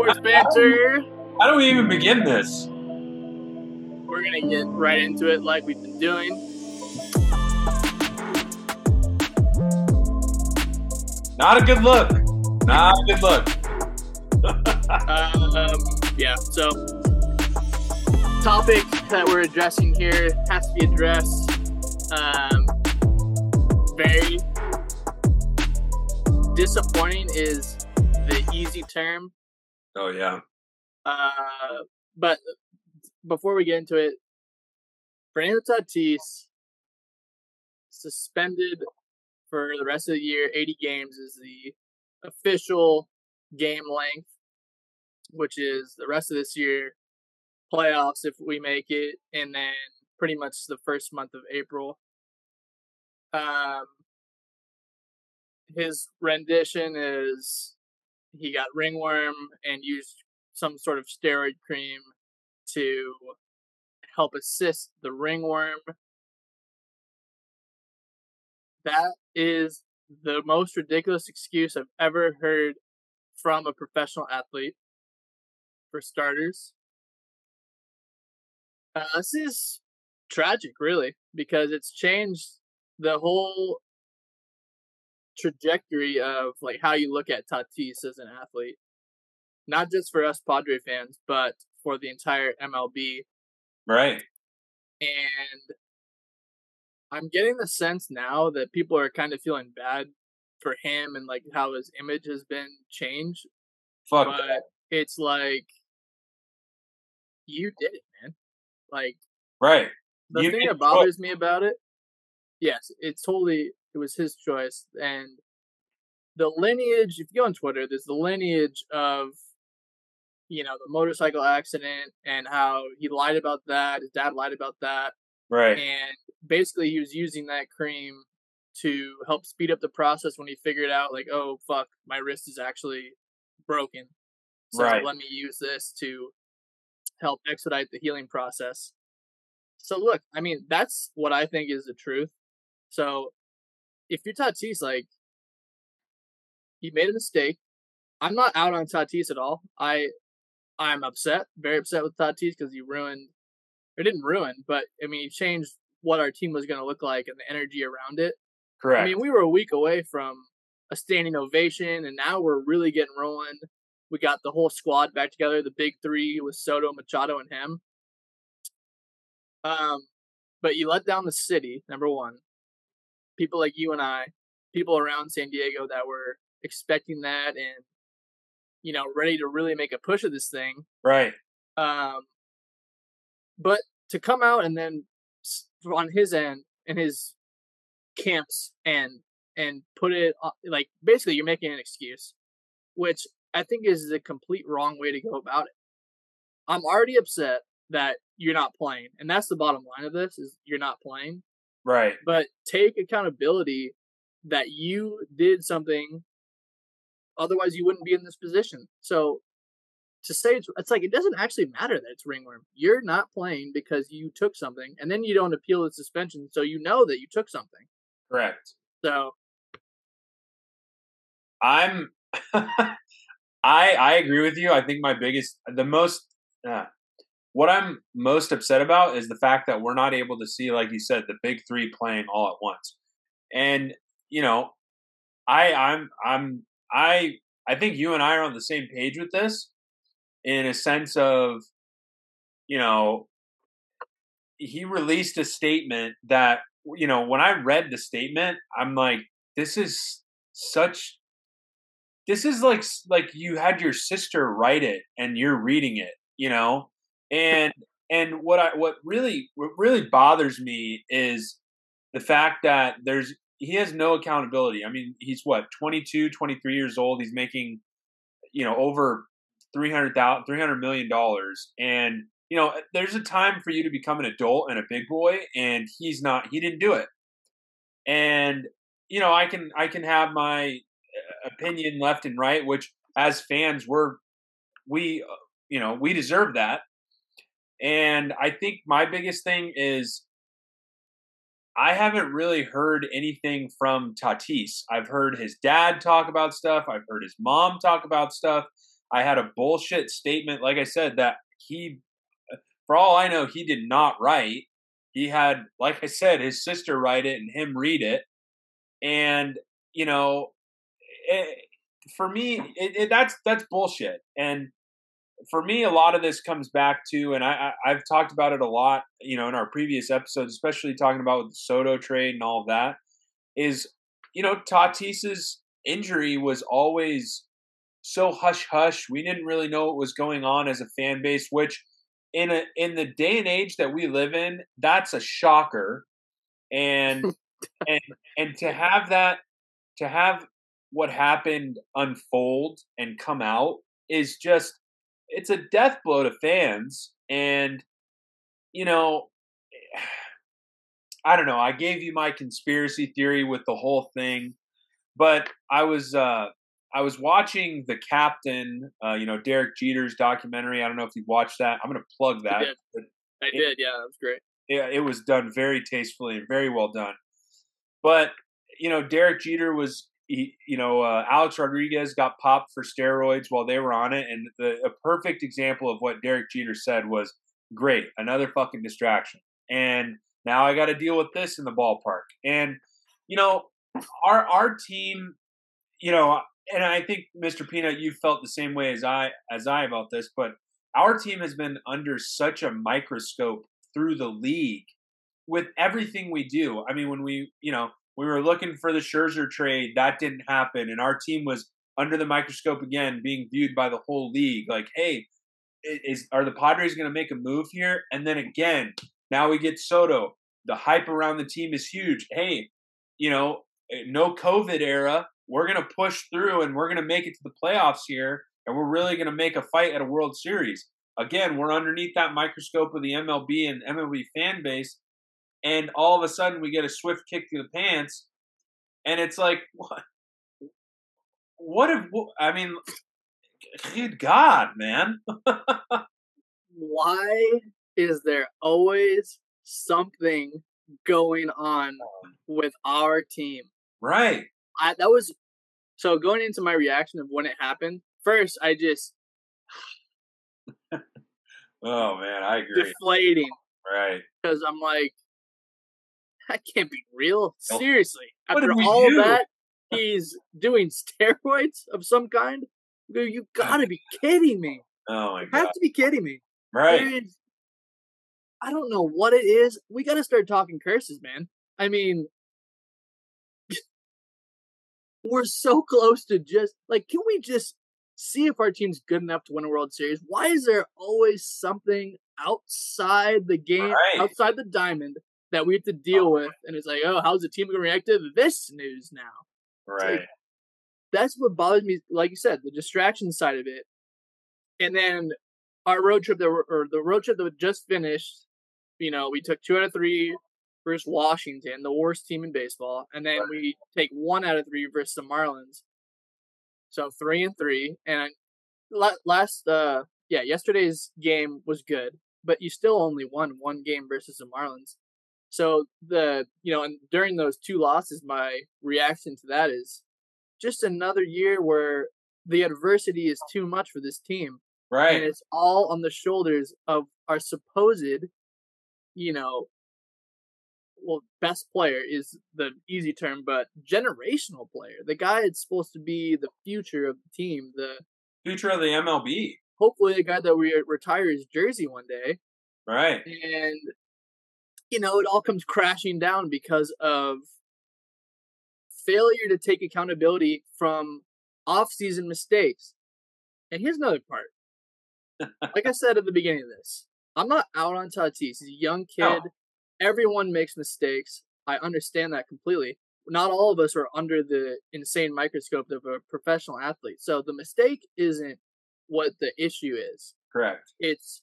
Sports banter. How do we even begin this? We're gonna get right into it like we've been doing. Not a good look. Not a good look. Um, yeah. So, topic that we're addressing here has to be addressed. Um, very disappointing is the easy term. Oh yeah. Uh, but before we get into it, Fernando Tatis suspended for the rest of the year. 80 games is the official game length, which is the rest of this year, playoffs if we make it, and then pretty much the first month of April. Um, his rendition is he got ringworm and used some sort of steroid cream to help assist the ringworm. That is the most ridiculous excuse I've ever heard from a professional athlete, for starters. Uh, this is tragic, really, because it's changed the whole trajectory of like how you look at Tatis as an athlete. Not just for us Padre fans, but for the entire MLB. Right. And I'm getting the sense now that people are kind of feeling bad for him and like how his image has been changed. Fuck but that. it's like you did it, man. Like Right. the You thing that bothers me about it, yes, it's totally it was his choice, and the lineage. If you go on Twitter, there's the lineage of you know the motorcycle accident and how he lied about that. His dad lied about that, Right. and basically he was using that cream to help speed up the process when he figured out like, oh fuck, my wrist is actually broken. So Right. let me use this to help expedite the healing process. So look, I mean, that's what I think is the truth. So if you're Tatis, like he made a mistake. I'm not out on Tatis at all. I I'm upset, very upset with Tatis because he ruined or didn't ruin, but I mean he changed what our team was gonna look like and the energy around it. Correct. I mean, we were a week away from a standing ovation, and now we're really getting rolling. We got the whole squad back together, the big three with Soto, Machado, and him. Um, but you let down the city, number one. People like you and I, people around San Diego that were expecting that and, you know, ready to really make a push of this thing. right. Um, but to come out and then on his end in his camps and and put it like basically you're making an excuse, which I think is the complete wrong way to go about it. I'm already upset that you're not playing, and that's the bottom line of this: is you're not playing. Right. But take accountability that you did something, otherwise you wouldn't be in this position. So to say it's, it's like it doesn't actually matter that it's ringworm. You're not playing because you took something, and then you don't appeal the suspension, so you know that you took something. Correct. So I'm I I agree with you. I think my biggest the most uh, what I'm most upset about is the fact that we're not able to see like you said the big 3 playing all at once. And you know, I I'm I'm I I think you and I are on the same page with this in a sense of you know he released a statement that you know when I read the statement I'm like this is such this is like like you had your sister write it and you're reading it you know and and what i what really what really bothers me is the fact that there's he has no accountability. I mean he's what 22 23 years old. He's making you know over 300,000 300 million dollars. And you know there's a time for you to become an adult and a big boy and he's not he didn't do it. And you know i can i can have my opinion left and right which as fans we're we uh, you know we deserve that and i think my biggest thing is i haven't really heard anything from tatis i've heard his dad talk about stuff i've heard his mom talk about stuff I had a bullshit statement, like I said, that he, for all I know, he did not write. He had, like I said, his sister write it and him read it. And, you know, it, for me, it, it, that's that's bullshit. And for me, a lot of this comes back to, and I, I have talked about it a lot, you know, in our previous episodes, especially talking about the Soto trade and all of that. Is you know Tatis's injury was always so hush hush. We didn't really know what was going on as a fan base, which in a in the day and age that we live in, that's a shocker. And and and to have that to have what happened unfold and come out is just it's a death blow to fans and you know I don't know. I gave you my conspiracy theory with the whole thing, but I was uh I was watching the captain, uh, you know, Derek Jeter's documentary. I don't know if you've watched that. I'm going to plug that. I did. I it, did. Yeah, that was great. Yeah, it was done very tastefully and very well done. But you know, Derek Jeter was he, you know, uh, Alex Rodriguez got popped for steroids while they were on it, and the, a perfect example of what Derek Jeter said was, "Great, another fucking distraction." And now I got to deal with this in the ballpark. And you know, our our team, you know, and I think Mr. Peanut, you felt the same way as I as I about this, but our team has been under such a microscope through the league with everything we do. I mean, when we, you know, we were looking for the Scherzer trade, that didn't happen, and our team was under the microscope again, being viewed by the whole league. Like, hey, is are the Padres going to make a move here? And then again, now we get Soto. The hype around the team is huge. Hey, you know, eh, no COVID era. We're going to push through and we're going to make it to the playoffs here. And we're really going to make a fight at a World Series. Again, we're underneath that microscope of the MLB and MLB fan base. And all of a sudden, we get a swift kick to the pants. And it's like, what? What if, I mean, good God, man. Why is there always something going on uh. with our team? Right. I that was so going into my reaction of when it happened. First, I just oh man, I agree. Deflating, right? Because I'm like, that can't be real. Seriously, after all do? that, he's doing steroids of some kind. You gotta be kidding me! Oh my god, you have to be kidding me! Right? I don't know what it is. We got to start talking curses, man. I mean, we're so close to just like, can we just see if our team's good enough to win a World Series? Why is there always something outside the game, right. outside the diamond that we have to deal oh, with? And it's like, oh, how's the team going to react to this news now? Right. Like, that's what bothers me. Like you said, the distraction side of it. And then our road trip that were, or the road trip that just finished, you know, we took two out of three versus Washington, the worst team in baseball, and then right. we take one out of three versus the Marlins. So three and three, and last, uh, yeah, yesterday's game was good, but you still only won one game versus the Marlins. So the you know, and during those two losses, my reaction to that is just another year where the adversity is too much for this team. Right. And it's all on the shoulders of our supposed, you know, well, best player is the easy term, but generational player. The guy that's supposed to be the future of the team, the future of the MLB. Hopefully, the guy that we uh, retire his jersey one day. Right. And you know, it all comes crashing down because of failure to take accountability from off-season mistakes. And here's another part. like I said at the beginning of this, I'm not out on Tatis. He's a young oh. kid. No everyone makes mistakes. I understand that completely. Not all of us are under the insane microscope of a professional athlete. So the mistake isn't what the issue is. Correct. It's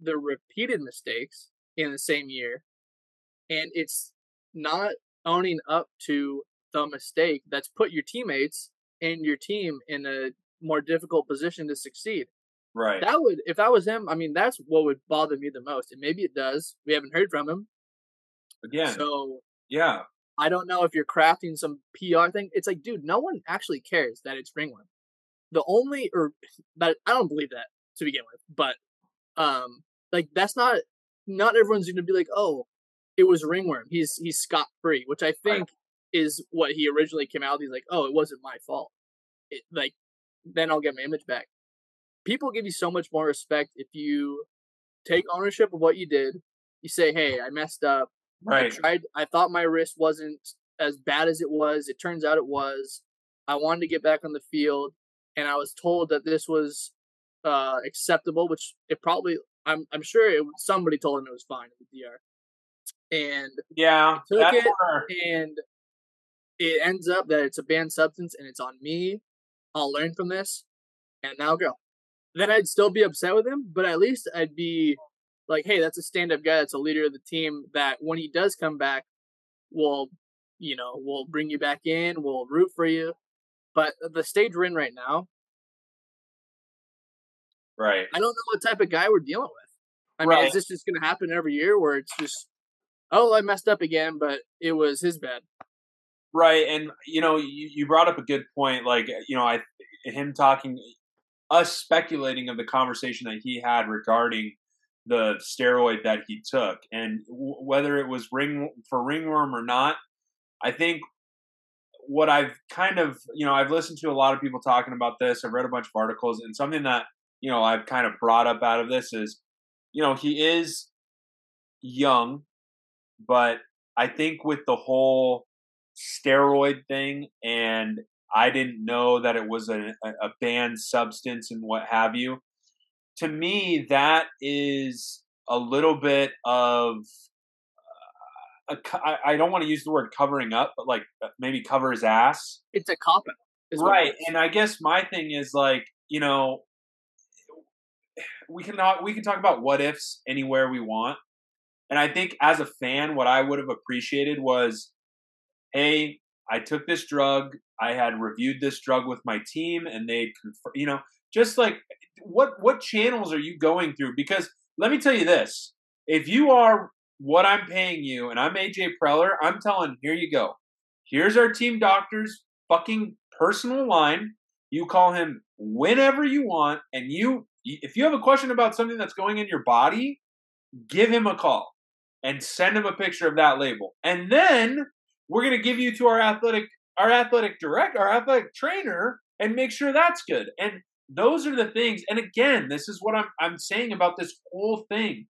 the repeated mistakes in the same year. And it's not owning up to the mistake that's put your teammates and your team in a more difficult position to succeed. Right. That would, if that was him, I mean, that's what would bother me the most. And maybe it does. We haven't heard from him. Again. So, yeah. I don't know if you're crafting some PR thing. It's like, dude, no one actually cares that it's Ringland. the only or that I don't believe that to begin with, but um, like that's not not everyone's going to be like, oh, it was ringworm. He's he's scot free, which I think right. is what he originally came out. He's like, oh, it wasn't my fault. It, like then I'll get my image back. People give you so much more respect if you take ownership of what you did. You say, hey, I messed up. Right. I tried. I thought my wrist wasn't as bad as it was. It turns out it was. I wanted to get back on the field, and I was told that this was uh, acceptable, which it probably. I'm I'm sure it, somebody told him it was fine in the DR and yeah, took it, and it ends up that it's a banned substance and it's on me. I'll learn from this, and now go. Then I'd still be upset with him, but at least I'd be like, hey, that's a stand-up guy, that's a leader of the team. That when he does come back, will you know, we'll bring you back in, we'll root for you. But the stage we're in right now, right? I don't know what type of guy we're dealing with. I mean, is this just going to happen every year where it's just oh, I messed up again, but it was his bad. Right, and you know, you, you brought up a good point. Like, uh, you know, I him talking, us speculating of the conversation that he had regarding the steroid that he took, and w- whether it was ring for ringworm or not. I think what I've kind of, you know, I've listened to a lot of people talking about this. I've read a bunch of articles, and something that you know I've kind of brought up out of this is, you know, he is young but I think with the whole steroid thing, and I didn't know that it was a, a banned substance and what have you. To me, that is a little bit of uh, I don't want to use the word covering up, but like uh, maybe cover his ass. It's a cop out, right? And I guess my thing is like you know we can not we can talk about what ifs anywhere we want, and I think as a fan, what I would have appreciated was, hey, I took this drug. I had reviewed this drug with my team, and they, you know, just like what what channels are you going through? Because let me tell you this: if you are what I'm paying you, and I'm AJ Preller, I'm telling, here you go. Here's our team doctor's fucking personal line. You call him whenever you want, and you, if you have a question about something that's going in your body, give him a call and send him a picture of that label. And then we're going to give you to our athletic our athletic direct our athletic trainer and make sure that's good. And those are the things. And again, this is what I'm I'm saying about this whole thing.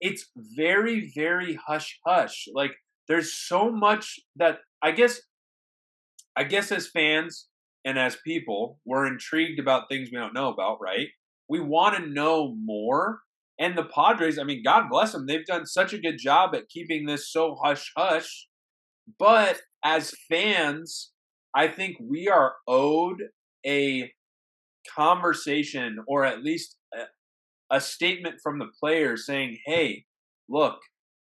It's very very hush hush. Like there's so much that I guess I guess as fans and as people, we're intrigued about things we don't know about, right? We want to know more and the Padres, I mean, God bless them. They've done such a good job at keeping this so hush hush. But as fans, I think we are owed a conversation or at least a, a statement from the players saying, "Hey, look,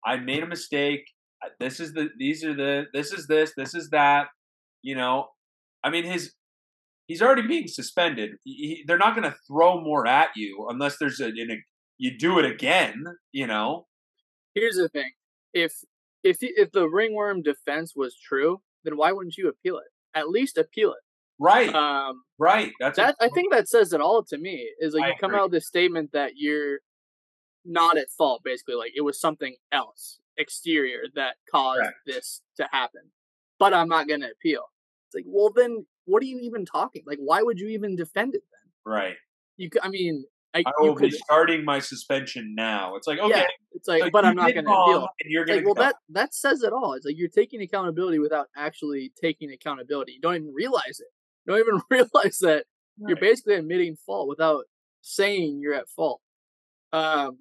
I made a mistake. This is the these are the this is this this is that." You know, I mean his he's already being suspended. He, they're not going to throw more at you unless there's a, an you do it again, you know. Here's the thing: if if if the ringworm defense was true, then why wouldn't you appeal it? At least appeal it. Right. Um, right. That's that. A- I think that says it all to me. Is like I you come agree. out with this statement that you're not at fault. Basically, like it was something else exterior that caused Correct. this to happen. But I'm not going to appeal. It's like, well, then what are you even talking? Like, why would you even defend it then? Right. You. I mean, I, I will be starting my suspension now. It's like okay, yeah, it's like, like but I'm not going to appeal. And you're like, well, that that says it all. It's like you're taking accountability without actually taking accountability. You don't even realize it. You don't even realize that right. you're basically admitting fault without saying you're at fault. Um,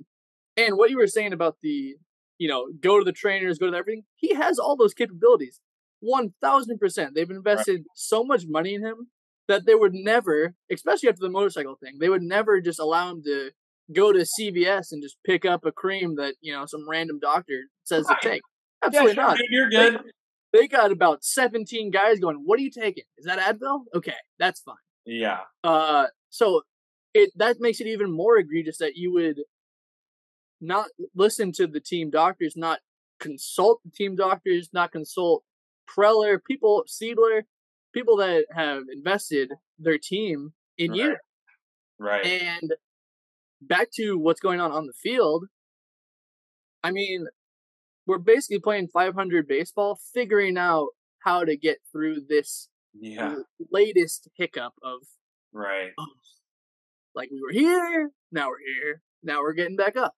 and what you were saying about the, you know, go to the trainers, go to everything. He has all those capabilities. One thousand percent. They've invested right. so much money in him that they would never, especially after the motorcycle thing, they would never just allow him to go to CVS and just pick up a cream that you know some random doctor says right. to take. Absolutely yeah, sure, not. Dude, you're good. They, they, got about 17 guys going. What are you taking? Is that Advil? Okay, that's fine. Yeah. Uh, so it that makes it even more egregious that you would not listen to the team doctors, not consult the team doctors, not consult Preller, people, Seidler, people that have invested their team in Right. you. Right. And back to what's going on on the field. I mean, we're basically playing 500 baseball, figuring out how to get through this yeah. latest hiccup of Right. oh, like we were here, now we're here, now we're getting back up.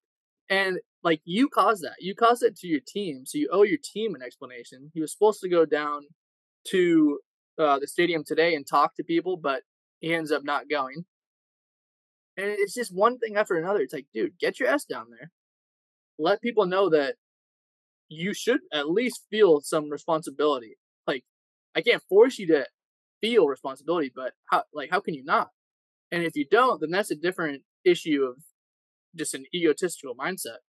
And like you caused that. You caused it to your team, so you owe your team an explanation. He was supposed to go down to uh, the stadium today and talk to people, but he ends up not going. And it's just one thing after another. It's like, dude, get your ass down there. Let people know that you should at least feel some responsibility. Like, I can't force you to feel responsibility, but how like how can you not? And if you don't, then that's a different issue of just an egotistical mindset.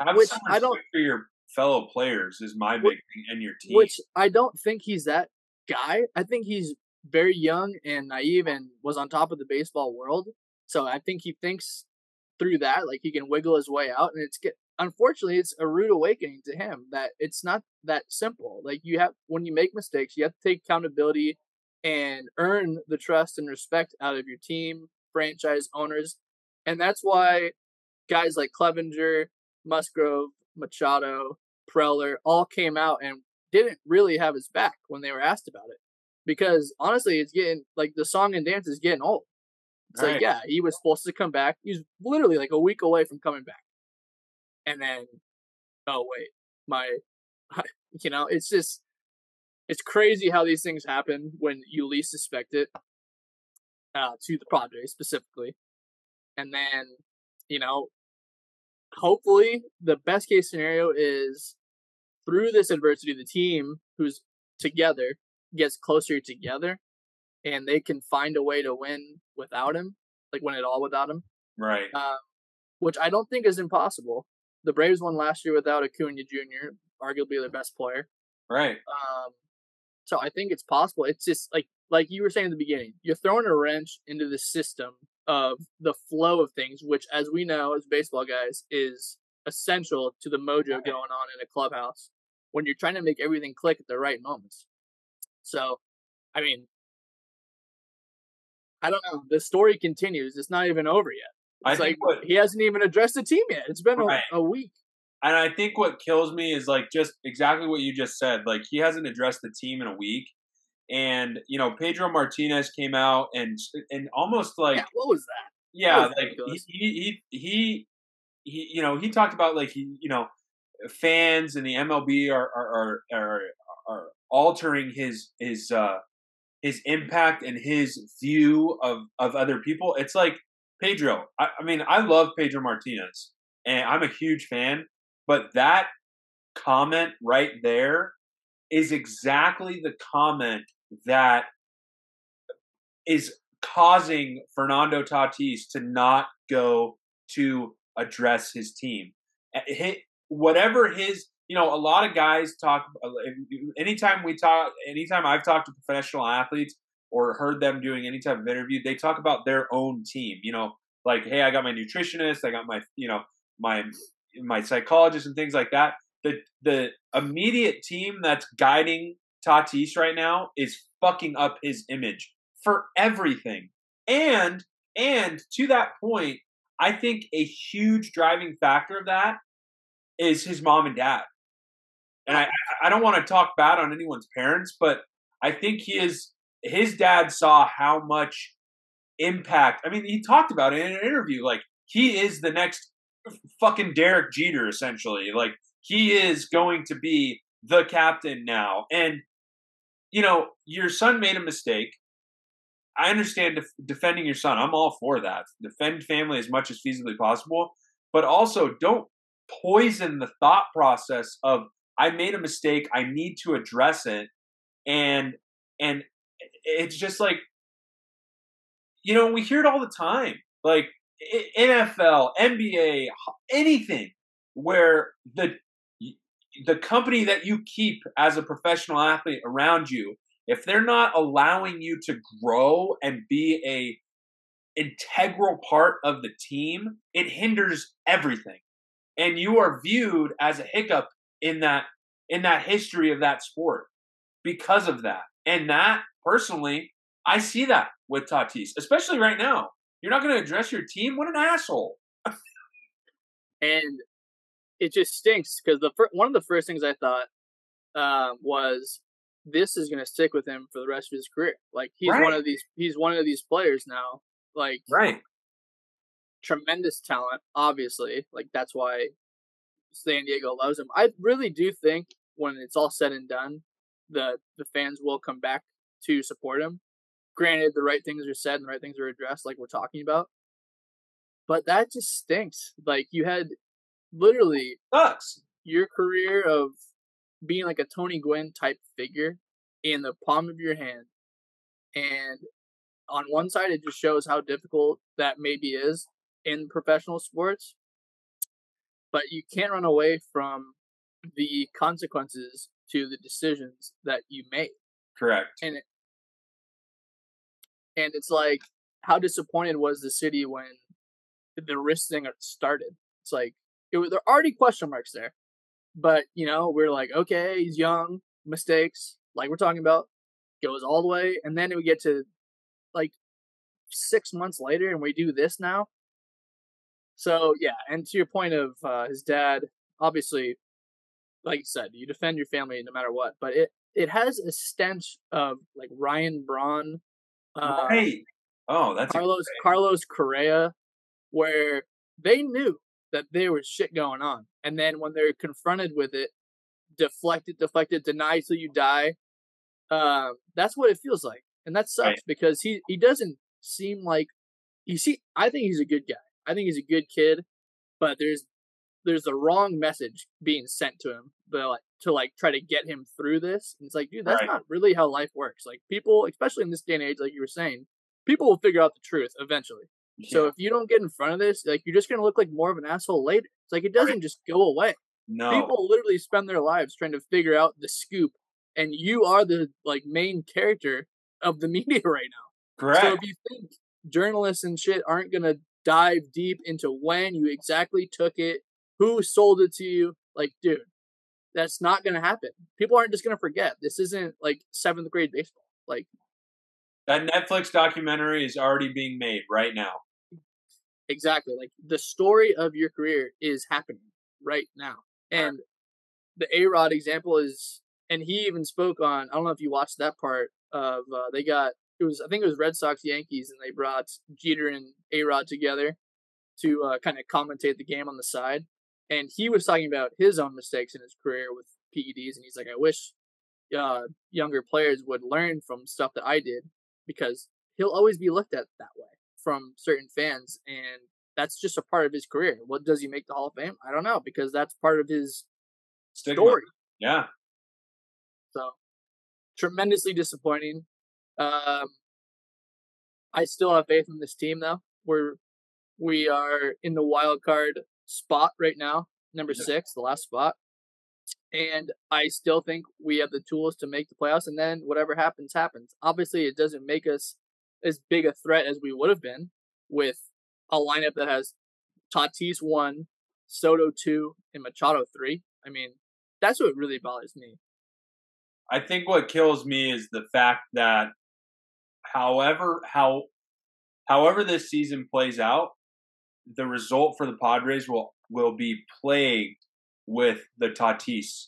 Have Which I don't- for your fellow players is my big Which- thing, and your team. Which I don't think he's that guy. I think he's very young and naive and was on top of the baseball world. So I think he thinks through that, like he can wiggle his way out. And it's get unfortunately it's a rude awakening to him that it's not that simple. Like you have when you make mistakes, you have to take accountability and earn the trust and respect out of your team, franchise owners. And that's why guys like Clevinger, Musgrove, Machado, Preller all came out and didn't really have his back when they were asked about it. Because honestly, it's getting like the song and dance is getting old. It's like, Right. yeah, he was supposed to come back. He was literally like a week away from coming back. And then, oh, wait, my, you know, it's just, it's crazy how these things happen when you least suspect it uh, to the Padres specifically. And then, you know, hopefully the best case scenario is through this adversity, the team who's together gets closer together and they can find a way to win without him, like win it all without him, right. uh, which I don't think is impossible. The Braves won last year without Acuna Jr., arguably their best player. Right. Um, so I think it's possible. It's just like like you were saying in the beginning, you're throwing a wrench into the system of the flow of things, which, as we know as baseball guys, is essential to the mojo going on in a clubhouse when you're trying to make everything click at the right moments. So, I mean, I don't know. The story continues. It's not even over yet. I It's think like what he hasn't even addressed the team yet. It's been Right. a, a week. and I think what kills me is like just exactly what you just said. Like he hasn't addressed the team in a week, and you know Pedro Martinez came out and and almost like yeah, what was that? yeah, was like he, he he he you know he talked about like he you know fans and the MLB are are are are, are altering his his uh his impact and his view of of other people. It's like Pedro. I, I mean, I love Pedro Martinez, and I'm a huge fan. But that comment right there is exactly the comment that is causing Fernando Tatis to not go to address his team. Whatever his, you know, a lot of guys talk. Anytime we talk, anytime I've talked to professional athletes or heard them doing any type of interview, they talk about their own team. You know, like, hey, I got my nutritionist, I got my, you know, my my psychologist and things like that. The the immediate team that's guiding Tatis right now is fucking up his image for everything. And and to that point, I think a huge driving factor of that is his mom and dad. And I I don't want to talk bad on anyone's parents, but I think he is his dad saw how much impact. I mean, he talked about it in an interview. Like he is the next fucking Derek Jeter, essentially. Like he is going to be the captain now. And you know, your son made a mistake. I understand def- defending your son. I'm all for that. Defend family as much as feasibly possible, but also don't poison the thought process of I made a mistake. I need to address it, and and it's just like you know we hear it all the time, like NFL, NBA, anything where the the company that you keep as a professional athlete around you if they're not allowing you to grow and be a integral part of the team it hinders everything and you are viewed as a hiccup in that in that history of that sport because of that and that personally I see that with Tatis, especially right now. You're not going to address your team. What an asshole! and it just stinks because the fir- one of the first things I thought um, was this is going to stick with him for the rest of his career. Like he's Right. one of these he's one of these players now. Like Right. tremendous talent, obviously. Like that's why San Diego loves him. I really do think when it's all said and done, the the fans will come back to support him. Granted, the right things are said and the right things are addressed, like we're talking about. But that just stinks. Like you had literally Sucks. your career of being like a Tony Gwynn type figure in the palm of your hand. And on one side, it just shows how difficult that maybe is in professional sports. But you can't run away from the consequences to the decisions that you make. Correct. And it, and it's like, how disappointed was the city when the wrist thing started? It's like it was there are already question marks there, but you know we're like, okay, he's young, mistakes, like we're talking about, goes all the way, and then we get to like six months later, and we do this now. So yeah, and to your point of uh, his dad, obviously, like you said, you defend your family no matter what, but it it has a stench of like Ryan Braun, uh, right. Oh, that's Carlos Carlos Correa, where they knew that there was shit going on, and then when they're confronted with it, deflect it, deflect it, deny till you die. Um, that's what it feels like, and that sucks Right. because he he doesn't seem like you see. I think he's a good guy. I think he's a good kid, but there's there's the wrong message being sent to him, but like to like try to get him through this. And it's like, dude, that's Right. not really how life works. Like people, especially in this day and age, like you were saying, people will figure out the truth eventually. So Yeah. if you don't get in front of this, like you're just gonna look like more of an asshole later. It's like it doesn't just go away. no. People literally spend their lives trying to figure out the scoop, and you are the like main character of the media right now. Correct. So if you think journalists and shit aren't gonna dive deep into when you exactly took it, who sold it to you, like, dude, that's not gonna happen. People aren't just gonna forget. This isn't like seventh grade baseball. Like, that Netflix documentary is already being made right now. Exactly. Like the story of your career is happening right now. And the A Rod example is, and he even spoke on. I don't know if you watched that part of. Uh, they got it was I think it was Red Sox Yankees, and they brought Jeter and A Rod together to uh, kind of commentate the game on the side. And he was talking about his own mistakes in his career with PEDs, and he's like, I wish uh, younger players would learn from stuff that I did because he'll always be looked at that way from certain fans, and that's just a part of his career. What does he make the Hall of Fame? I don't know because that's part of his Stigma. story. Yeah. So tremendously disappointing. Um, I still have faith in this team though. We're we are in the wild card spot right now, number six, the last spot. And I still think we have the tools to make the playoffs and then whatever happens, happens. Obviously it doesn't make us as big a threat as we would have been with a lineup that has Tatis one, Soto two, and Machado three. I mean, that's what really bothers me. I think what kills me is the fact that however how however this season plays out, the result for the Padres will will be plagued with the Tatis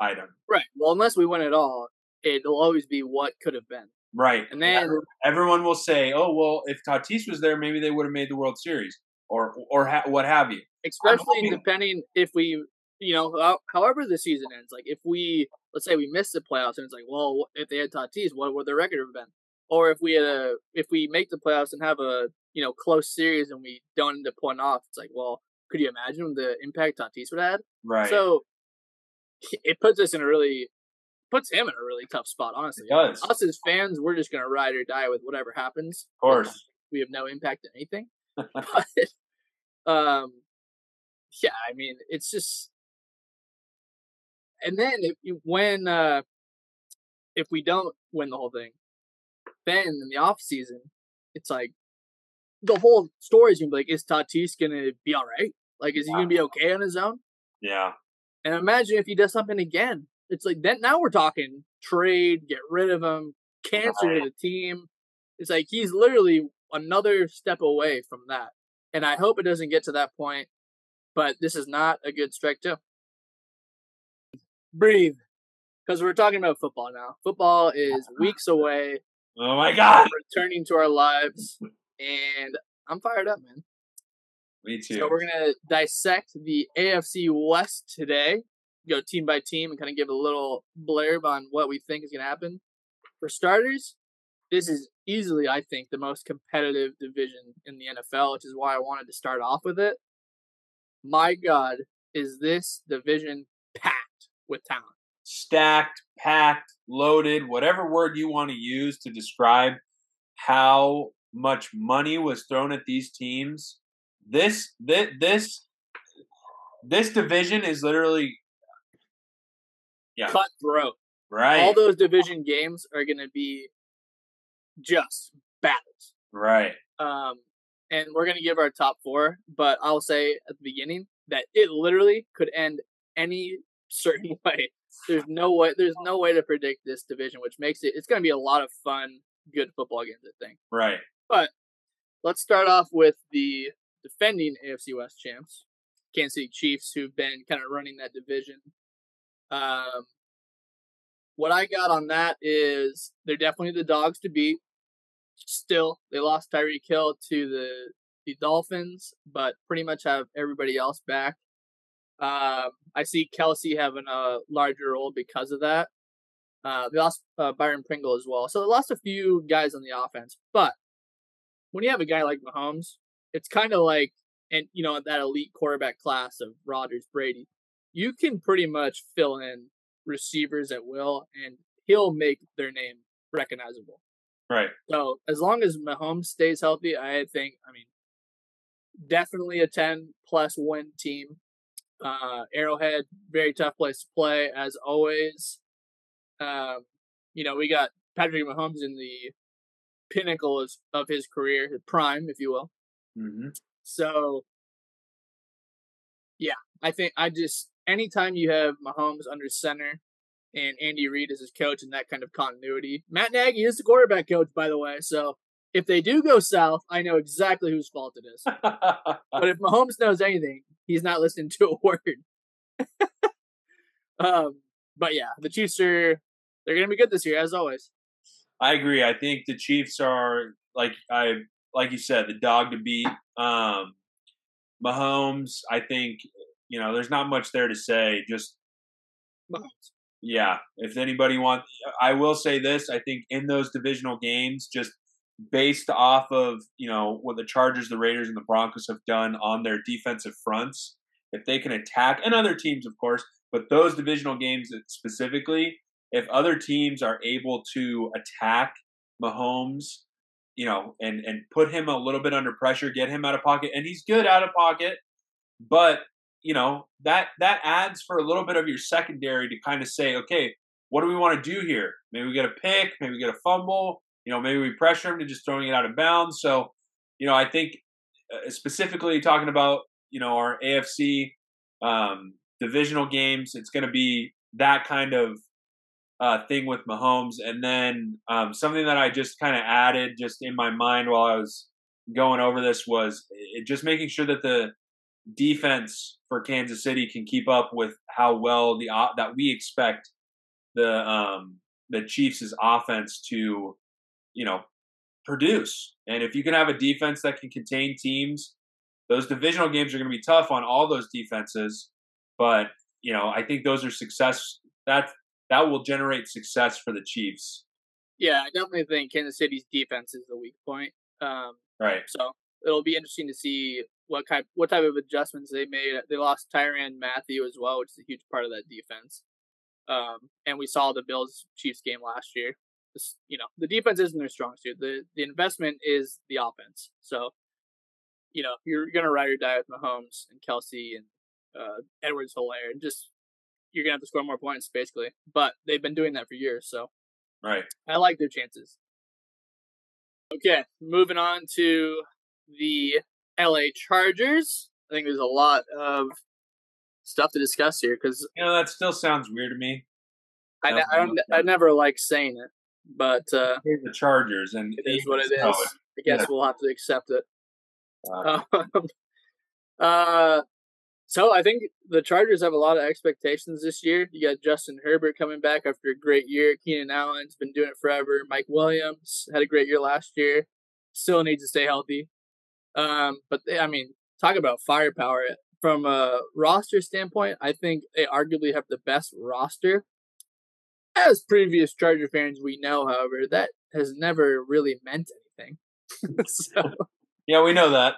item. Right. Well, unless we win it all, it'll always be what could have been. Right. And then everyone will say, "Oh, well, if Tatis was there, maybe they would have made the World Series or or ha- what have you." especially depending if we, you know, however the season ends. Like if we, let's say we missed the playoffs, and it's like, well, if they had Tatis, what would their record have been? Or if we had a, if we make the playoffs and have a, you know, close series and we don't end up pulling off, it's like, well, could you imagine the impact Tatis would have had? Right. So it puts us in a really, puts him in a really tough spot, honestly. it does. Us as fans, we're just gonna ride or die with whatever happens. Of course. we have no impact on anything. but um, yeah, I mean, it's just, and then if when uh, if we don't win the whole thing, then in the off season, it's like the whole story is gonna be like, is Tatis gonna be all right? Like, is he gonna be okay on his own? Yeah. And imagine if he does something again. It's like then now we're talking trade, get rid of him, cancer to the team. It's like he's literally another step away from that. And I hope it doesn't get to that point, but this is not a good strike two. Breathe. Because we're talking about football now. Football is weeks away. Oh my god. Returning to our lives. And I'm fired up, man. Me too. So we're gonna dissect the AFC West today. Go team by team and kind of give a little blurb on what we think is gonna happen. For starters, this is easily, I think, the most competitive division in the NFL, which is why I wanted to start off with it. My God, is this division packed with talent? Stacked, packed, loaded, whatever word you want to use to describe how much money was thrown at these teams. This this this this division is literally yeah. cutthroat. Right. All those division games are going to be just battles. Right. Um, and we're gonna give our top four, but I'll say at the beginning that it literally could end any certain way. There's no way. There's no way to predict this division, which makes it. It's gonna be a lot of fun, good football games. I think. Right. But let's start off with the defending AFC West champs, Kansas City Chiefs, who've been kind of running that division. Um, what I got on that is they're definitely the dogs to beat. Still, they lost Tyreek Hill to the the Dolphins, but pretty much have everybody else back. Um, I see Kelce having a larger role because of that. Uh, they lost uh, Byron Pringle as well, so they lost a few guys on the offense. But when you have a guy like Mahomes, it's kind of like, and you know that elite quarterback class of Rodgers, Brady, you can pretty much fill in receivers at will, and he'll make their name recognizable. Right. So as long as Mahomes stays healthy, I think, I mean, definitely a 10 plus win team. Uh, Arrowhead, very tough place to play, as always. Um, you know, we got Patrick Mahomes in the pinnacle of his career, his prime, if you will. Mm-hmm. So, yeah, I think I just anytime you have Mahomes under center and Andy Reid as his coach and that kind of continuity, Matt Nagy is the quarterback coach, by the way. So if they do go south, I know exactly whose fault it is. but if Mahomes knows anything, he's not listening to a word. um, but yeah, the Chiefs are they're gonna be good this year as always. I agree. I think the Chiefs are like I like you said, the dog to beat. Um, Mahomes, I think you know, there's not much there to say. Just yeah, if anybody wants, I will say this: I think in those divisional games, just based off of you know what the Chargers, the Raiders, and the Broncos have done on their defensive fronts, if they can attack, and other teams, of course, but those divisional games specifically, if other teams are able to attack Mahomes, you know, and and put him a little bit under pressure, get him out of pocket, and he's good out of pocket, but you know that that adds for a little bit of your secondary to kind of say, okay, what do we want to do here? Maybe we get a pick, maybe we get a fumble. You know, maybe we pressure him to just throwing it out of bounds. So, you know, I think uh, specifically talking about you know our AFC um, divisional games, it's going to be that kind of uh, thing with Mahomes. And then um, something that I just kind of added just in my mind while I was going over this was it, just making sure that the defense for Kansas City can keep up with how well the uh, that we expect the um, the Chiefs' offense to, you know, produce. And if you can have a defense that can contain teams, those divisional games are going to be tough on all those defenses. But you know, I think those are success that that will generate success for the Chiefs. Yeah, I definitely think Kansas City's defense is the weak point. Um, right. So it'll be interesting to see what kind what type of adjustments they made. They lost Tyrann Mathieu as well, which is a huge part of that defense. Um, and we saw the Bills Chiefs game last year. This, you know, the defense isn't their strong suit. The the investment is the offense. So, you know, you're gonna ride or die with Mahomes and Kelce and uh, Edwards Helaire and just you're gonna have to score more points basically. But they've been doing that for years, so right. I like their chances. Okay, moving on to the LA Chargers. I think there's a lot of stuff to discuss here because you know that still sounds weird to me. I, I don't. I never like saying it. but uh, the Chargers, and it is what it is. I guess yeah. we'll have to accept it. Uh, uh, so I think the Chargers have a lot of expectations this year. You got Justin Herbert coming back after a great year. Keenan Allen's been doing it forever. Mike Williams had a great year last year. Still needs to stay healthy. Um, but they, I mean, talk about firepower from a roster standpoint. I think they arguably have the best roster. As previous Charger fans, we know, however, that has never really meant anything. so yeah, we know that.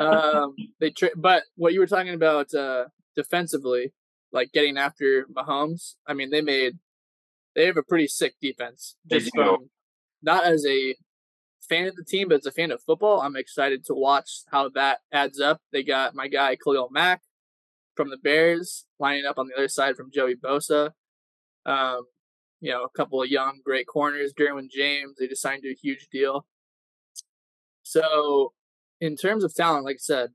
um, they tra- but what you were talking about uh, defensively, like getting after Mahomes. I mean, they made they have a pretty sick defense. Just from not as a fan of the team, but as a fan of football, I'm excited to watch how that adds up. They got my guy Khalil Mack from the Bears lining up on the other side from Joey Bosa. Um, you know, a couple of young, great corners. Derwin James, they just signed to a huge deal. So in terms of talent, like I said,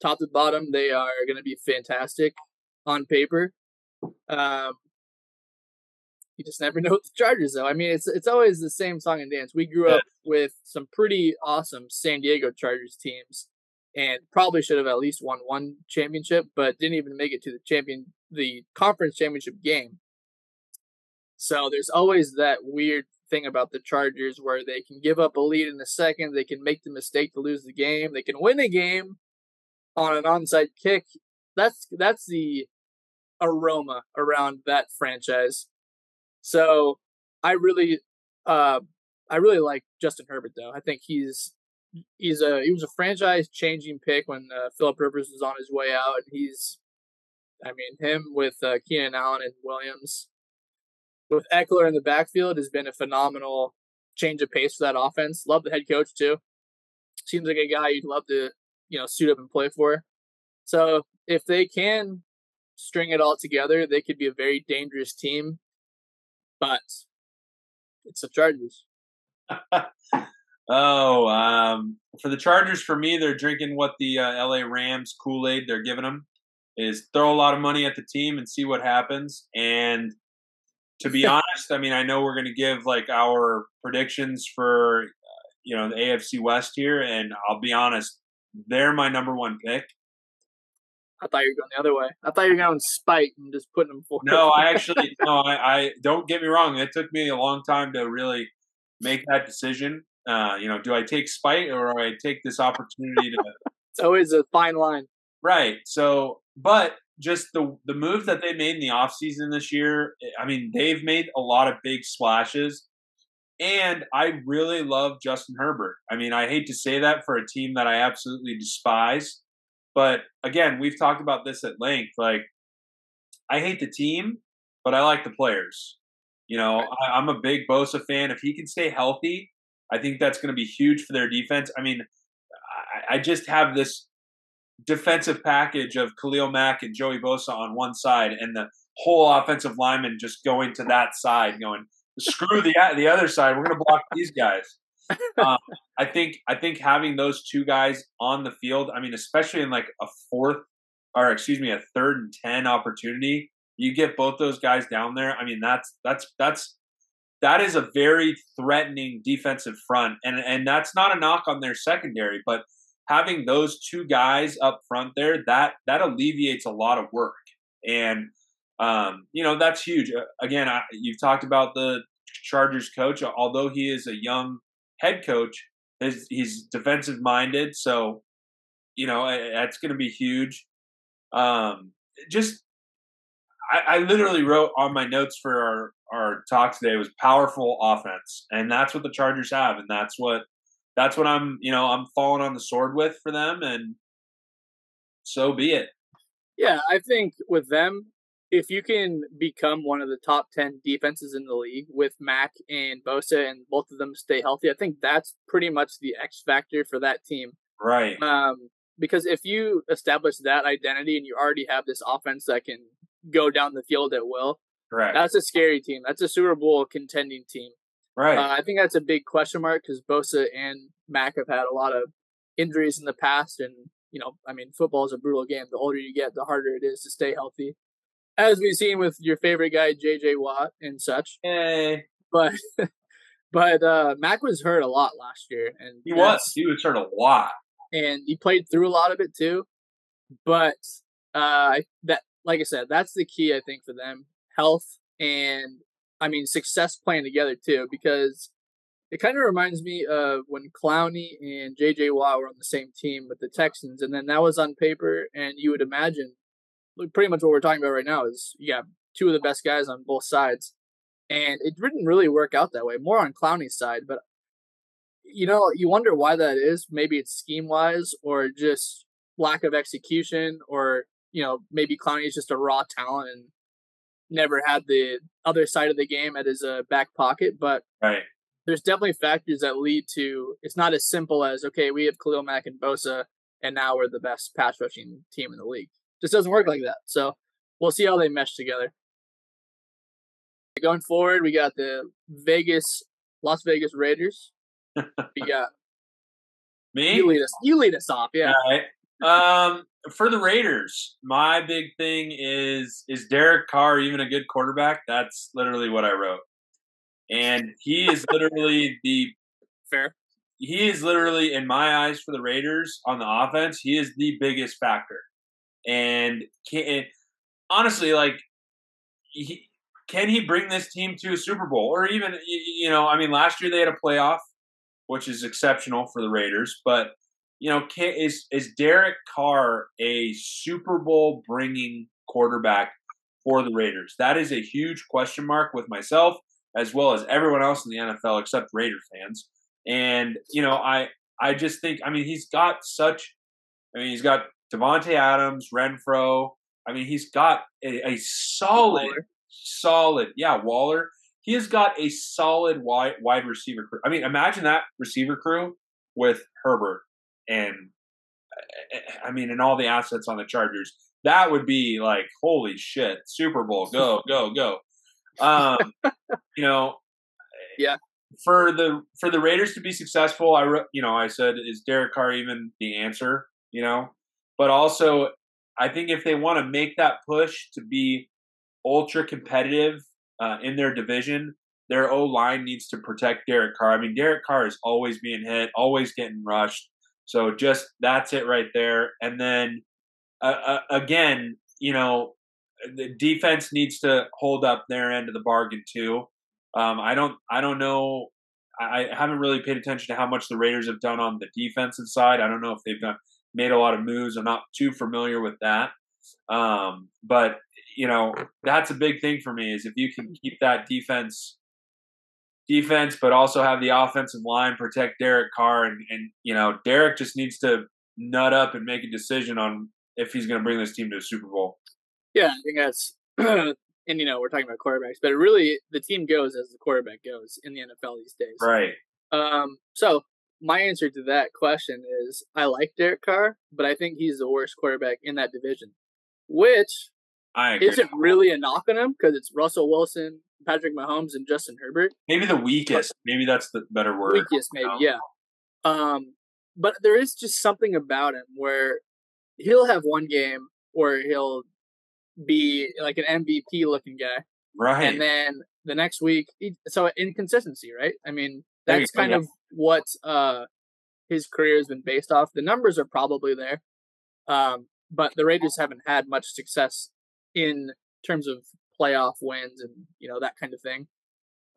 top to bottom, they are going to be fantastic on paper. Um, you just never know with the Chargers, though. I mean, it's it's always the same song and dance. We grew up with some pretty awesome San Diego Chargers teams, and probably should have at least won one championship, but didn't even make it to the champion, the conference championship game. So there's always that weird thing about the Chargers where they can give up a lead in a second, they can make the mistake to lose the game, they can win a game on an onside kick. That's that's the aroma around that franchise. So I really uh I really like Justin Herbert though. I think he's he's a he was a franchise changing pick when uh, Philip Rivers was on his way out and he's I mean him with uh, Keenan Allen and Williams with Ekeler in the backfield has been a phenomenal change of pace for that offense. Love the head coach too. Seems like a guy you'd love to, you know, suit up and play for. So if they can string it all together, they could be a very dangerous team. But it's the Chargers. oh, um, for the Chargers, for me, they're drinking what the uh, LA Rams Kool Aid they're giving them is throw a lot of money at the team and see what happens. And to be honest, I mean, I know we're going to give like our predictions for uh, you know the AFC West here, and I'll be honest, they're my number one pick. I thought you were going the other way. I thought you were going spite and just putting them forward. No, I actually no. I, I don't get me wrong. It took me a long time to really make that decision. Uh, you know, do I take spite or do I take this opportunity to? it's always a fine line, right? So, but just the the move that they made in the offseason this year, I mean, they've made a lot of big splashes. And I really love Justin Herbert. I mean, I hate to say that for a team that I absolutely despise. But again, we've talked about this at length. Like, I hate the team, but I like the players. You know, I, I'm a big Bosa fan. If he can stay healthy, I think that's going to be huge for their defense. I mean, I, I just have this defensive package of Khalil Mack and Joey Bosa on one side, and the whole offensive lineman just going to that side, going screw the the other side. We're going to block these guys. Um, I think I think having those two guys on the field. I mean, especially in like a fourth or excuse me, a third and ten opportunity, you get both those guys down there. I mean, that's that's that's that is a very threatening defensive front, and and that's not a knock on their secondary, but having those two guys up front there that that alleviates a lot of work and um, you know that's huge uh, again I, you've talked about the chargers coach although he is a young head coach his, he's defensive minded so you know that's going to be huge um, just I, I literally wrote on my notes for our our talk today was powerful offense and that's what the chargers have and that's what that's what I'm, you know, I'm falling on the sword with for them, and so be it. Yeah, I think with them, if you can become one of the top 10 defenses in the league with Mack and Bosa and both of them stay healthy, I think that's pretty much the X factor for that team. Right. Um, because if you establish that identity and you already have this offense that can go down the field at will, Correct. that's a scary team. That's a Super Bowl contending team. Right. Uh, I think that's a big question mark because Bosa and Mack have had a lot of injuries in the past, and you know, I mean, football is a brutal game. The older you get, the harder it is to stay healthy, as we've seen with your favorite guy J.J. Watt and such. Hey. But But uh, Mack was hurt a lot last year, and he was he was hurt a lot, and he played through a lot of it too. But uh, that, like I said, that's the key I think for them: health and I mean success playing together too. Because it kind of reminds me of when Clowney and J.J. Watt were on the same team with the Texans, and then that was on paper, and you would imagine, pretty much what we're talking about right now is you got two of the best guys on both sides and it didn't really work out that way. More on Clowney's side, but you know, you wonder why that is. Maybe it's scheme wise, or just lack of execution, or you know, maybe Clowney is just a raw talent and never had the other side of the game at his uh, back pocket. But right. there's definitely factors that lead to it's not as simple as okay, we have Khalil Mack and Bosa, and now we're the best pass rushing team in the league. It just doesn't work like that. So we'll see how they mesh together. Going forward, we got the Vegas, Las Vegas Raiders. we got me. You lead us. You lead us off. Yeah. All right. Um, for the Raiders, my big thing is is Derek Carr even a good quarterback? That's literally what I wrote, and he is literally the fair. He is literally, in my eyes, for the Raiders on the offense, he is the biggest factor. And, can, honestly, like he, can he bring this team to a Super Bowl? Or even you know I mean last year they had a playoff which is exceptional for the Raiders but you know can, is is Derek Carr a Super Bowl bringing quarterback for the Raiders? That is a huge question mark with myself as well as everyone else in the NFL except Raider fans. And you know I I just think I mean he's got such I mean he's got Davante Adams Renfrow. I mean he's got a, a solid solid. Yeah, Waller. He has got a solid wide wide receiver crew. I mean, imagine that receiver crew with Herbert and I mean, and all the assets on the Chargers. That would be like, holy shit, Super Bowl, go, go, go. Um, you know, yeah. For the for the Raiders to be successful, I you know I said is Derek Carr even the answer? You know, but also I think if they want to make that push to be ultra competitive uh, in their division, their O line needs to protect Derek Carr. I mean, Derek Carr is always being hit, always getting rushed. So just that's it right there. And then uh, uh, again, you know, the defense needs to hold up their end of the bargain too. Um, I don't, I don't know. I, I haven't really paid attention to how much the Raiders have done on the defensive side. I don't know if they've done made a lot of moves. I'm not too familiar with that. Um, but you know, that's a big thing for me is if you can keep that defense defense, but also have the offensive line protect Derek Carr and, and you know, Derek just needs to nut up and make a decision on if he's gonna bring this team to a Super Bowl. Yeah, I think that's and you know, we're talking about quarterbacks, but it really the team goes as the quarterback goes in the NFL these days. Right. Um so my answer to that question is I like Derek Carr, but I think he's the worst quarterback in that division. Which I. Isn't really a knock on him because it's Russell Wilson, Patrick Mahomes, and Justin Herbert. Maybe the weakest. Maybe that's the better word. Weakest, maybe, yeah. Um, but there is just something about him where he'll have one game where he'll be like an MVP looking guy, right? And then the next week, he, so inconsistency, right? I mean, that's kind of what uh his career has been based off. The numbers are probably there, um, but the Raiders haven't had much success in terms of playoff wins and you know that kind of thing.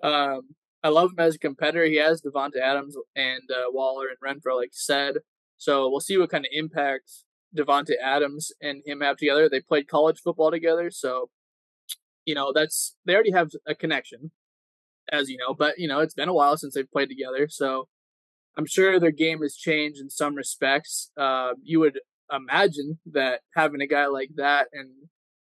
Um, I love him as a competitor. He has Davante Adams and uh, Waller and Renfrow, like you said. So we'll see what kind of impact Davante Adams and him have together. They played college football together, so you know that's they already have a connection, as you know. But you know it's been a while since they've played together, so I'm sure their game has changed in some respects. Uh, you would imagine that having a guy like that and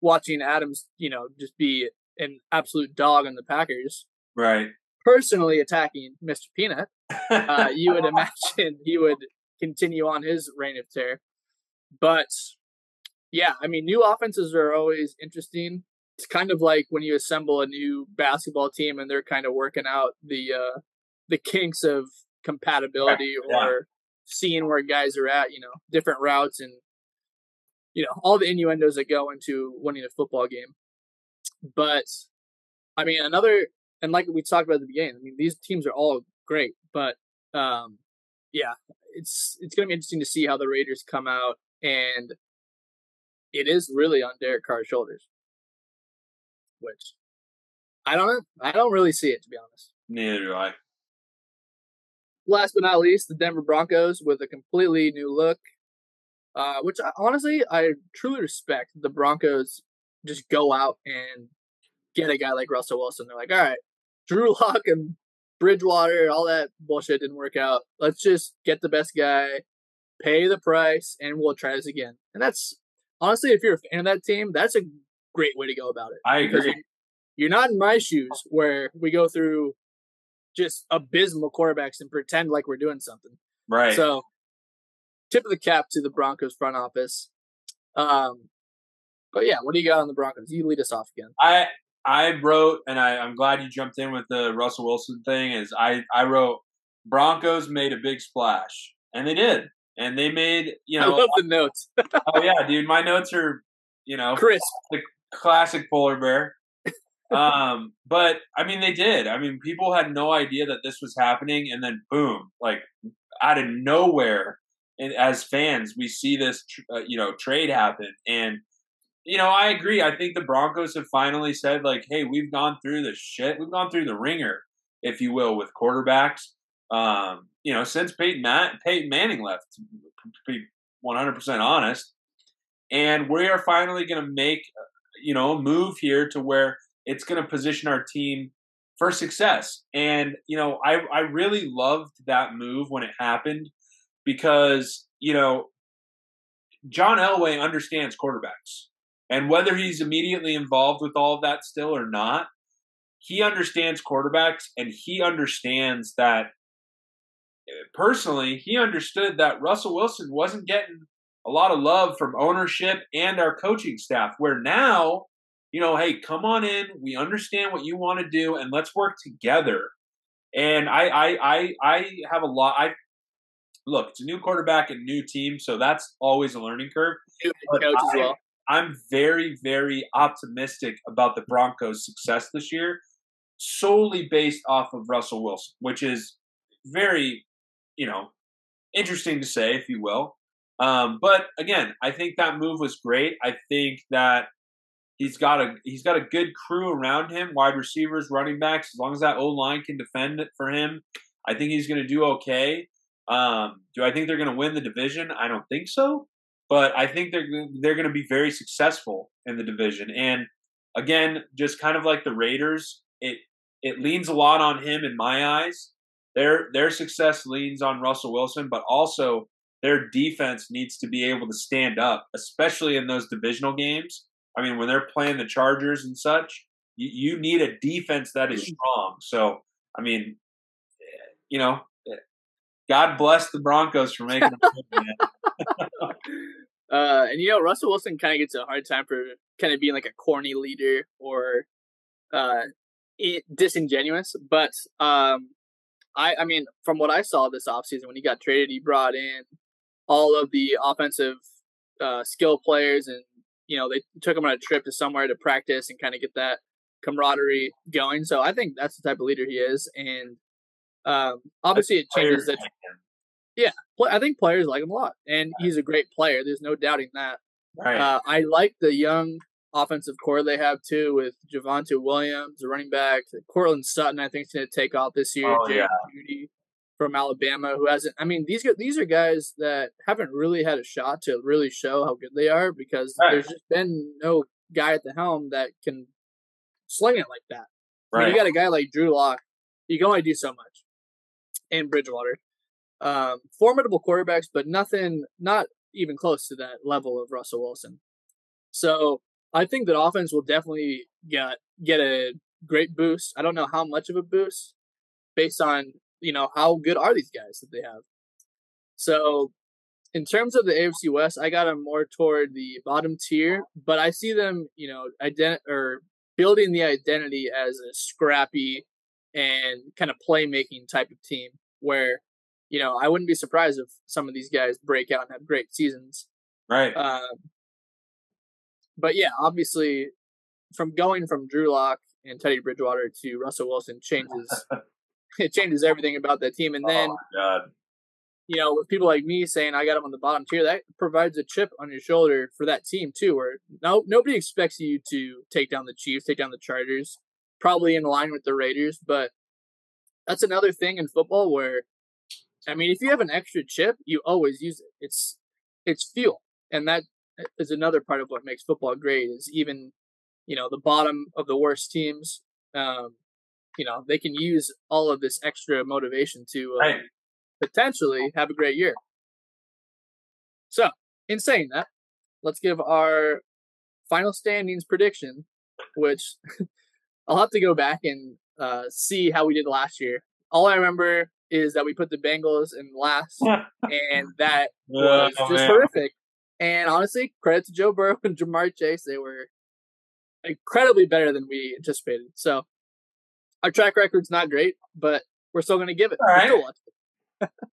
watching Adams, you know, just be an absolute dog on the Packers. Right. Personally attacking Mr. Peanut, uh, you would imagine he would continue on his reign of terror. But yeah, I mean, new offenses are always interesting. It's kind of like when you assemble a new basketball team and they're kind of working out the uh, the kinks of compatibility yeah. or seeing where guys are at, you know, different routes and you know all the innuendos that go into winning a football game. But I mean, another and like we talked about at the beginning, I mean, these teams are all great, but um, yeah, it's it's going to be interesting to see how the Raiders come out, and it is really on Derek Carr's shoulders, which I don't know. I don't really see it to be honest. Neither do I. Last but not least, the Denver Broncos with a completely new look, uh, which I, honestly I truly respect. The Broncos just go out and get a guy like Russell Wilson. They're like, all right, Drew Lock and Bridgewater, all that bullshit didn't work out. Let's just get the best guy, pay the price, and we'll try this again. And that's honestly, if you're a fan of that team, that's a great way to go about it. I agree. You're not in my shoes where we go through just abysmal quarterbacks and pretend like we're doing something. Right. So, tip of the cap to the Broncos front office. Um, but yeah, what do you got on the Broncos? You lead us off again. I I wrote, and I, I'm glad you jumped in with the Russell Wilson thing. Is I I wrote Broncos made a big splash, and they did, and they made you know. I love the notes. oh yeah, dude, my notes are you know crisp, the classic polar bear. um, but I mean, they did. I mean, people had no idea that this was happening, and then boom, like out of nowhere, and as fans, we see this, uh, you know, trade happen, and you know, I agree. I think the Broncos have finally said, like, hey, we've gone through the shit. We've gone through the ringer, if you will, with quarterbacks. Um, you know, since Peyton, Matt, Peyton Manning left, to be 100% honest. And we are finally going to make, you know, move here to where it's going to position our team for success. And, you know, I, I really loved that move when it happened because, you know, John Elway understands quarterbacks. And whether he's immediately involved with all of that still or not, he understands quarterbacks and he understands that eh, personally, he understood that Russell Wilson wasn't getting a lot of love from ownership and our coaching staff. Where now, you know, hey, come on in. We understand what you want to do, and let's work together. And I, I, I, I have a lot. I look, it's a new quarterback and new team, so that's always a learning curve. New coach as well. I'm very, very optimistic about the Broncos' success this year, solely based off of Russell Wilson, which is very, you know, interesting to say, if you will. Um, but again, I think that move was great. I think that he's got a he's got a good crew around him, wide receivers, running backs. As long as that O line can defend it for him, I think he's going to do okay. Um, do I think they're going to win the division? I don't think so but I think they're they're going to be very successful in the division. And again, just kind of like the Raiders, it it leans a lot on him in my eyes. Their their success leans on Russell Wilson, but also their defense needs to be able to stand up, especially in those divisional games. I mean, when they're playing the Chargers and such, you, you need a defense that is mm. strong. So, I mean, you know, God bless the Broncos for making them. uh, and you know, Russell Wilson kind of gets a hard time for kind of being like a corny leader or uh, disingenuous. But um, I, I mean, from what I saw this offseason when he got traded, he brought in all of the offensive uh, skill players, and you know, they took him on a trip to somewhere to practice and kind of get that camaraderie going. So I think that's the type of leader he is, and um, obviously, it changes that. Yeah, I think players like him a lot, and he's a great player. There's no doubting that. Right. Uh, I like the young offensive core they have too, with Javonte Williams, the running back, Courtland Sutton. I think is going to take off this year. Oh, yeah. From Alabama, who hasn't. I mean, these these are guys that haven't really had a shot to really show how good they are because right. there's just been no guy at the helm that can sling it like that. Right. You got a guy like Drew Lock. You can only do so much and Bridgewater. Um, formidable quarterbacks, but nothing, not even close to that level of Russell Wilson. So I think that offense will definitely get get a great boost. I don't know how much of a boost based on you know how good are these guys that they have. So in terms of the AFC West, I got them more toward the bottom tier, but I see them, you know, ident- or building the identity as a scrappy and kind of playmaking type of team where you know I wouldn't be surprised if some of these guys break out and have great seasons. Right. Uh, but yeah, obviously, from going from Drew Lock and Teddy Bridgewater to Russell Wilson changes it changes everything about that team. And then, oh you know, with people like me saying I got them on the bottom tier, that provides a chip on your shoulder for that team too. Where no nobody expects you to take down the Chiefs, take down the Chargers, probably in line with the Raiders, but that's another thing in football where I mean, if you have an extra chip, you always use it. It's it's fuel, and that is another part of what makes football great. Is even you know the bottom of the worst teams, um, you know they can use all of this extra motivation to uh, Right. potentially have a great year. So, in saying that, let's give our final standings prediction, which I'll have to go back and uh, see how we did last year. All I remember is that we put the Bengals in last, and that was Oh, just man. horrific. And honestly, credit to Joe Burrow and Ja'Marr Chase. They were incredibly better than we anticipated. So our track record's not great, but we're still going to give it. All right. watching.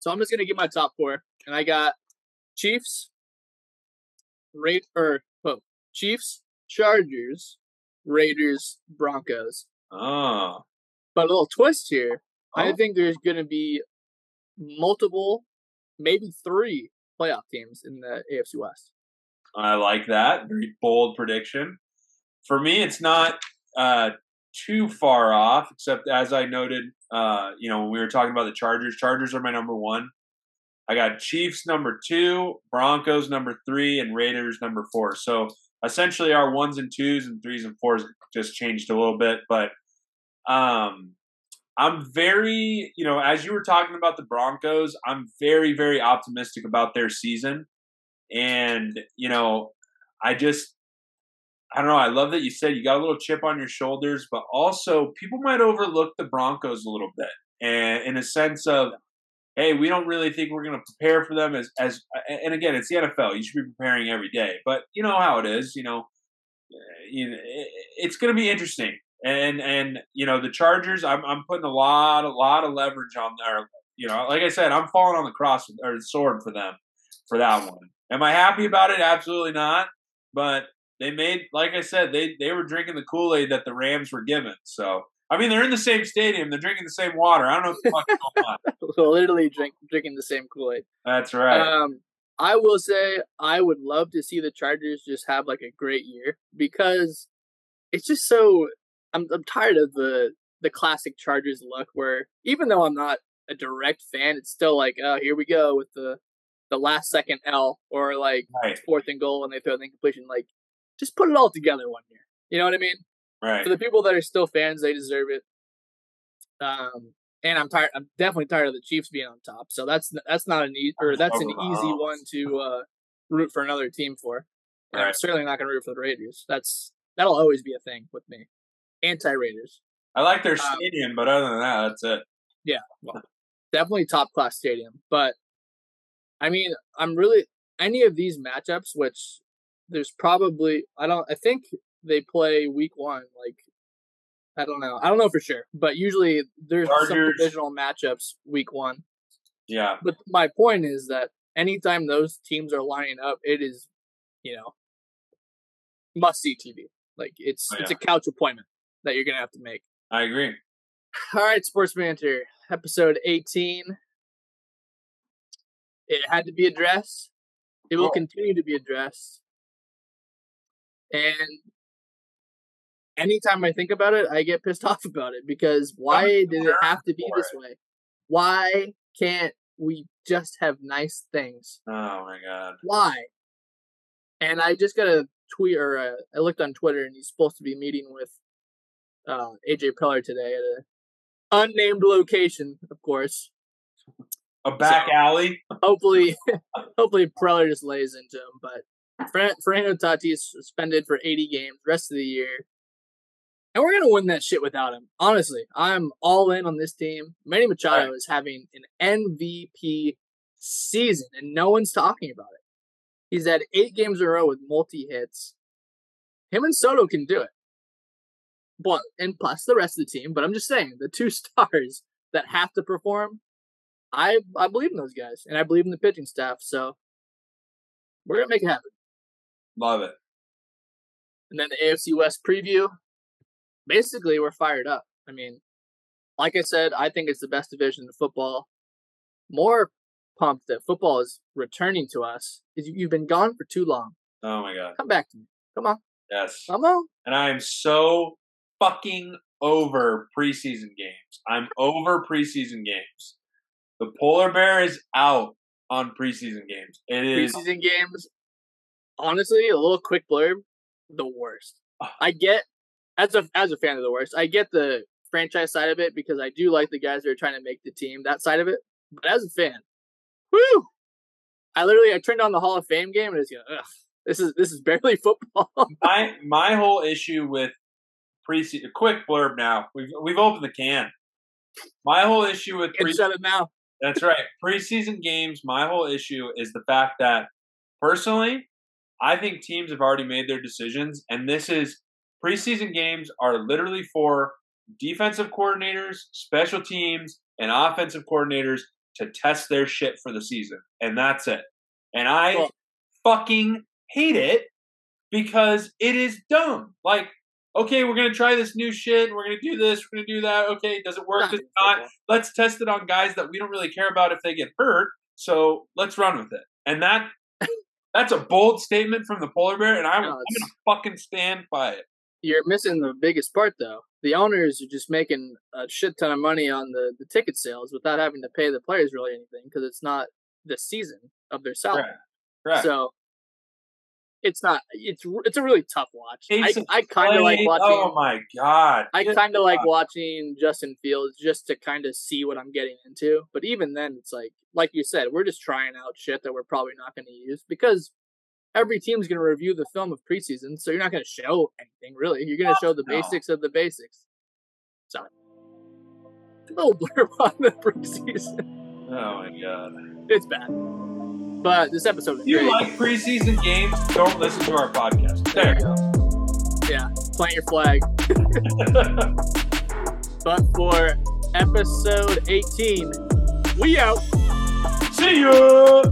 so I'm just going to give my top four, and I got Chiefs, Ra- or oh, Chiefs, Chargers, Raiders, Broncos. Oh. But a little twist here. I Oh. think there's going to be multiple, maybe three playoff teams in the AFC West. I like that. Very bold prediction. For me, it's not uh, too far off, except as I noted, uh, you know, when we were talking about the Chargers, Chargers are my number one. I got Chiefs number two, Broncos number three, and Raiders number four. So essentially, our ones and twos and threes and fours just changed a little bit. But um, I'm very, you know, as you were talking about the Broncos, I'm very, very optimistic about their season. And, you know, I just, I don't know. I love that you said you got a little chip on your shoulders, but also people might overlook the Broncos a little bit. And in a sense of, hey, we don't really think we're going to prepare for them as, as, and again, it's the NFL. You should be preparing every day. But you know how it is, you know, eh, you know, it's going to be interesting. And and you know the Chargers, I'm I'm putting a lot a lot of leverage on there. You know, like I said, I'm falling on the cross or the sword for them for that one. Am I happy about it? Absolutely not. But they made, like I said, they they were drinking the Kool Aid that the Rams were given. So I mean, they're in the same stadium, they're drinking the same water. I don't know what the fuck's going on. Literally drink, drinking the same Kool Aid. That's right. Um, I will say I would love to see the Chargers just have like a great year because it's just so. I'm I'm tired of the the classic Chargers look where even though I'm not a direct fan, it's still like, oh, here we go with the the last second L or like right, fourth and goal and they throw the incompletion. Like, just put it all together one year. You know what I mean? right. For the people that are still fans, they deserve it. Um, and I'm tired. I'm definitely tired of the Chiefs being on top. So that's that's not an easy or that's an easy one to uh, root for another team for. And I'm certainly not going to root for the Raiders. That's that'll always be a thing with me. Anti Raiders. I like their um, stadium, but other than that, that's it. Yeah, well, definitely top class stadium. But I mean, I'm really any of these matchups, which there's probably I don't I think they play week one. Like I don't know, I don't know for sure, but usually there's some divisional matchups week one. Yeah, But my point is that anytime those teams are lining up, it is, you know, must see TV. Like it's Oh, it's a couch appointment that you're gonna have to make. I agree. All right, Sports Banter, episode 18. It had to be addressed. It will Cool. continue to be addressed. And anytime I think about it, I get pissed off about it because why did it have to be this way? Why can't we just have nice things? Oh my god. Why? And I just got a tweet, or uh, I looked on Twitter, and he's supposed to be meeting with uh, AJ Preller today at a unnamed location, of course. A back So- alley. Hopefully, hopefully Preller just lays into him. But Fernando Tatis is suspended for 80 games, rest of the year, and we're gonna win that shit without him. Honestly, I'm all in on this team. Manny Machado Right. is having an MVP season, and no one's talking about it. He's had eight games in a row with multi hits. Him and Soto can do it. But and plus the rest of the team. But I'm just saying, the two stars that have to perform, I I believe in those guys, and I believe in the pitching staff. So we're gonna make it happen. Love it. And then the AFC West preview. Basically, we're fired up. I mean, like I said, I think it's the best division in football. More pumped that football is returning to us because you've been gone for too long. Oh my god. Come back to me. Come on. Yes. Come on. And I am so fucking over preseason games. I'm over preseason games. The polar bear is out on preseason games. It is Preseason games, honestly, a little quick blurb, the worst. I get as a as a fan of the worst. I get the franchise side of it because I do like the guys that are trying to make the team. That side of it, but as a fan, whoo! I literally I turned on the Hall of Fame game and it's ugh, this is this is barely football. my my whole issue with preseason. Quick blurb now. We've we've opened the can. My whole issue with pre- shut it now. That's right. Preseason games, my whole issue is the fact that personally, I think teams have already made their decisions, and this is preseason games are literally for defensive coordinators, special teams, and offensive coordinators to test their shit for the season. And that's it. And I Well- fucking hate it because it is dumb. Like, okay, we're gonna try this new shit, we're gonna do this, we're gonna do that. Okay, does it work? Does it not? let's test it on guys that we don't really care about if they get hurt. So let's run with it. And that that's a bold statement from the polar bear, and I, No, I'm gonna fucking stand by it. You're missing the biggest part though. The owners are just making a shit ton of money on the, the ticket sales without having to pay the players really anything because it's not the season of their salary. Correct. Correct. So it's not. It's it's a really tough watch. I, I kind of like watching. Oh my god! I kind of like watching Justin Fields just to kind of see what I'm getting into. But even then, it's like like you said, we're just trying out shit that we're probably not going to use because every team's going to review the film of preseason, so you're not going to show anything really. You're going to show the No. basics of the basics. So, little blurb on the preseason. Oh my god! It's bad, but this episode is If you great. like preseason games, don't listen to our podcast. There There. you go. Yeah, plant your flag. But for episode 18, we out. See ya.